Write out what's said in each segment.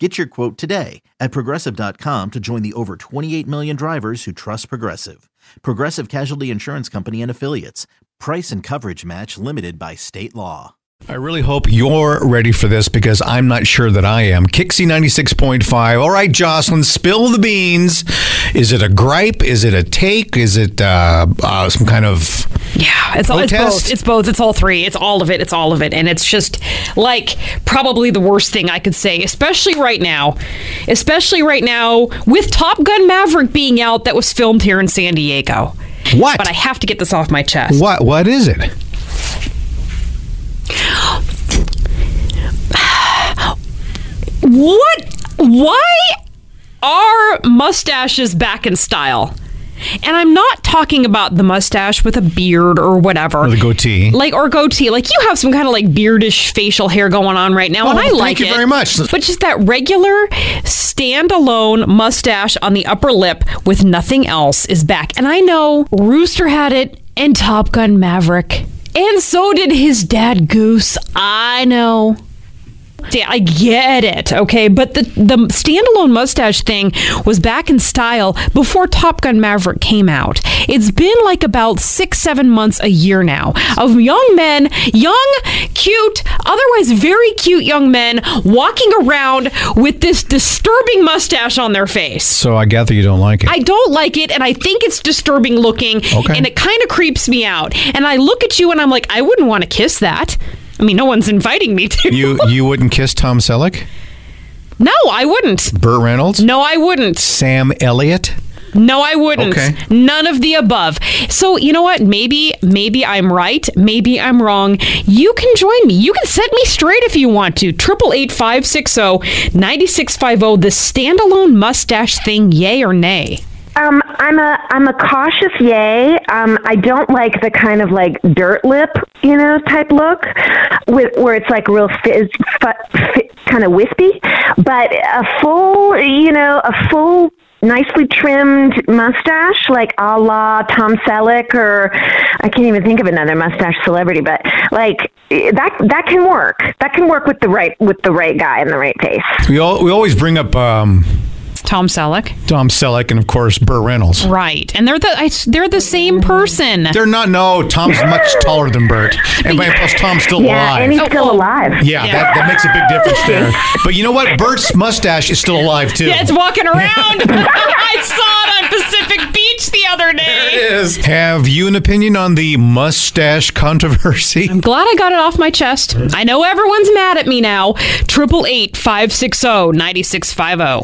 Get your quote today at progressive.com to join the over 28 million drivers who trust Progressive. Progressive Casualty Insurance Company and Affiliates. Price and coverage match limited by state law. I really hope you're ready for this because I'm not sure that I am. Kixie 96.5. All right, Jocelyn, spill the beans. Is it a gripe? Is it a take? Is it uh, uh, some kind of. Yeah, it's, all, it's both. It's both. It's all three. It's all of it. It's all of it. And it's just like probably the worst thing I could say, especially right now. Especially right now with Top Gun Maverick being out that was filmed here in San Diego. What? But I have to get this off my chest. What? What is it? What? Why are mustaches back in style? And I'm not talking about the mustache with a beard or whatever. Or the goatee. Like or goatee. Like you have some kind of like beardish facial hair going on right now, and Oh, I thank like you very much. But just that regular standalone mustache on the upper lip with nothing else is back. And I know Rooster had it in Top Gun Maverick. And so did his dad Goose. I know. Yeah, I get it, okay, but the the standalone mustache thing was back in style before Top Gun Maverick came out. It's been like about six, seven months, a year now of young men, young, cute, otherwise very cute young men walking around with this disturbing mustache on their face. So I gather you don't like it. I don't like it, and I think it's disturbing looking, Okay. and it kind of creeps me out. And I look at you, and I'm like, I wouldn't want to kiss that. I mean, no one's inviting me to. you you wouldn't kiss Tom Selleck? No, I wouldn't. Burt Reynolds? No, I wouldn't. Sam Elliott? No, I wouldn't. Okay. None of the above. So, you know what? Maybe maybe I'm right. Maybe I'm wrong. You can join me. You can set me straight if you want to. Triple eight five six zero ninety six five zero. The standalone mustache thing, yay or nay? Um, I'm a I'm a cautious yay. Um, I don't like the kind of like dirt lip, you know, type look, with where it's like real fizz, kind of wispy. But a full, you know, a full nicely trimmed mustache, like a la Tom Selleck, or I can't even think of another mustache celebrity, but like that that can work. That can work with the right with the right guy and the right face. We, all, we always bring up um, Tom Selleck. Tom Selleck and, of course, Burt Reynolds. Right, and they're the I, they're the same person. They're not, no, Tom's much taller than Burt. And plus, Tom's still Yeah, alive. and he's Oh, still oh. alive. Yeah, That, that makes a big difference there. But you know what? Burt's mustache is still alive too. Yeah, it's walking around. I saw it on Pacific Beach the other day. is. Have you an opinion on the mustache controversy? I'm glad I got it off my chest. I know everyone's mad at me now. Triple eight five six oh zero ninety six five zero.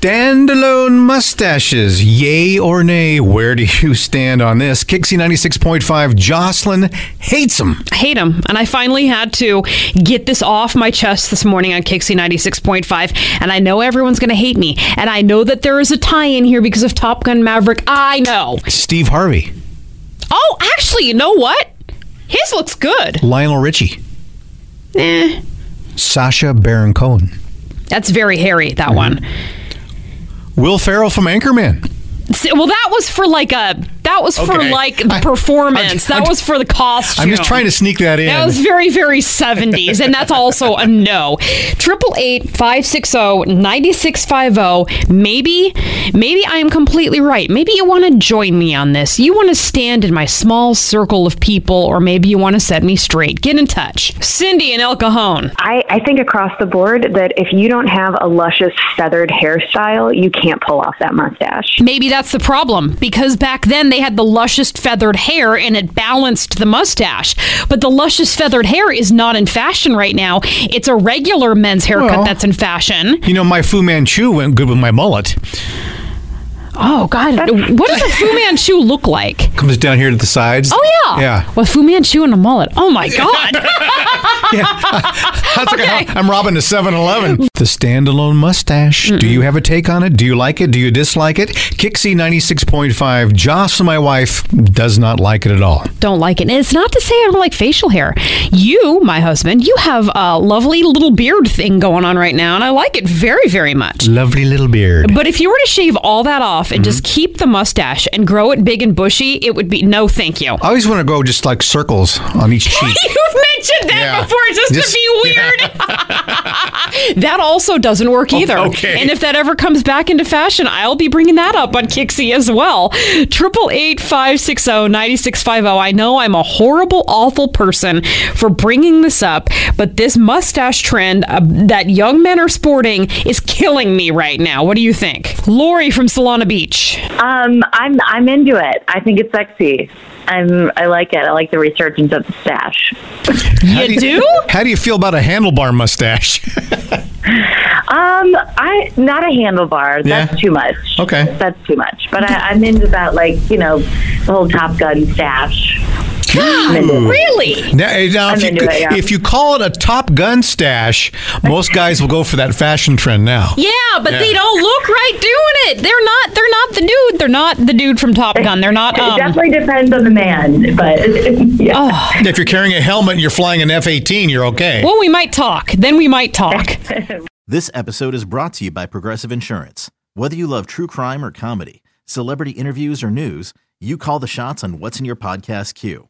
Standalone mustaches, yay or nay? Where do you stand on this? Kixie 96.5, Jocelyn hates them. I hate them, and I finally had to get this off my chest this morning on Kixie ninety six point five. And I know everyone's going to hate me, and I know that there is a tie in here because of Top Gun Maverick. I know. Steve Harvey, Oh, actually, you know what? His looks good. Lionel Richie, Eh, Sacha Baron Cohen, that's very hairy. That one. Will Ferrell from Anchorman. Well, that was for like a that was for like the I- performance. I'm- that I'm- was for the costume. I'm just trying to sneak that in. That was very, very 70s, and that's also a no. Triple eight five six zero ninety six five zero. Maybe, maybe I am completely right. Maybe you want to join me on this. You want to stand in my small circle of people, or maybe you want to set me straight. Get in touch. Cindy and El Cajon. I, I think across the board that if you don't have a luscious feathered hairstyle, you can't pull off that mustache. Maybe that's the problem because back then they had the luscious feathered hair and it balanced the mustache. But the luscious feathered hair is not in fashion right now. It's a regular men's haircut Well- that's in fashion. you know, my Fu Manchu went good with my mullet. Oh God, what does a Fu Manchu look like? Comes down here to the sides. Oh yeah, Yeah. With Fu Manchu and a mullet. Oh my God. That's Okay. like I'm robbing the 7-Eleven. The standalone mustache. Do you have a take on it? Do you like it? Do you dislike it? Kixie 96.5. Jocelyn, my wife, does not like it at all. don't like it. And it's not to say I don't like facial hair. You, my husband, you have a lovely little beard thing going on right now, and I like it very, very much. Lovely little beard. But if you were to shave all that off and just mm-hmm. keep the mustache and grow it big and bushy, it would be no thank you. I always want to go just like circles on each cheek. You've mentioned that Yeah. before just, Just- to be weird. that also doesn't work either. okay. And if that ever comes back into fashion, I'll be bringing that up on Kixie as well. Triple eight five six zero ninety six five zero. I know I'm a horrible, awful person for bringing this up, but this mustache trend uh, that young men are sporting is killing me right now. What do you think, Lori from Solana Beach? Um, I'm I'm into it. I think it's sexy. I'm I like it. I like the resurgence of the stash. You do? How do you feel about a handlebar mustache? Um, I not a handlebar. That's Yeah. too much. Okay. that's too much. But I, I'm into that, like you know, the whole Top Gun stash. I'm into it. Really? Now, eh, now, if, you, into it, yeah. if you call it a Top Gun stash, most guys will go for that fashion trend now. Yeah, but they don't look right doing it. They're not. They're not the dude. They're not the dude from Top Gun. They're not. It Um, definitely depends on the man, but yeah. If you're carrying a helmet and you're flying an F 18, you're okay. well, we might talk. Then we might talk. This episode is brought to you by Progressive Insurance. Whether you love true crime or comedy, celebrity interviews or news, you call the shots on what's in your podcast queue.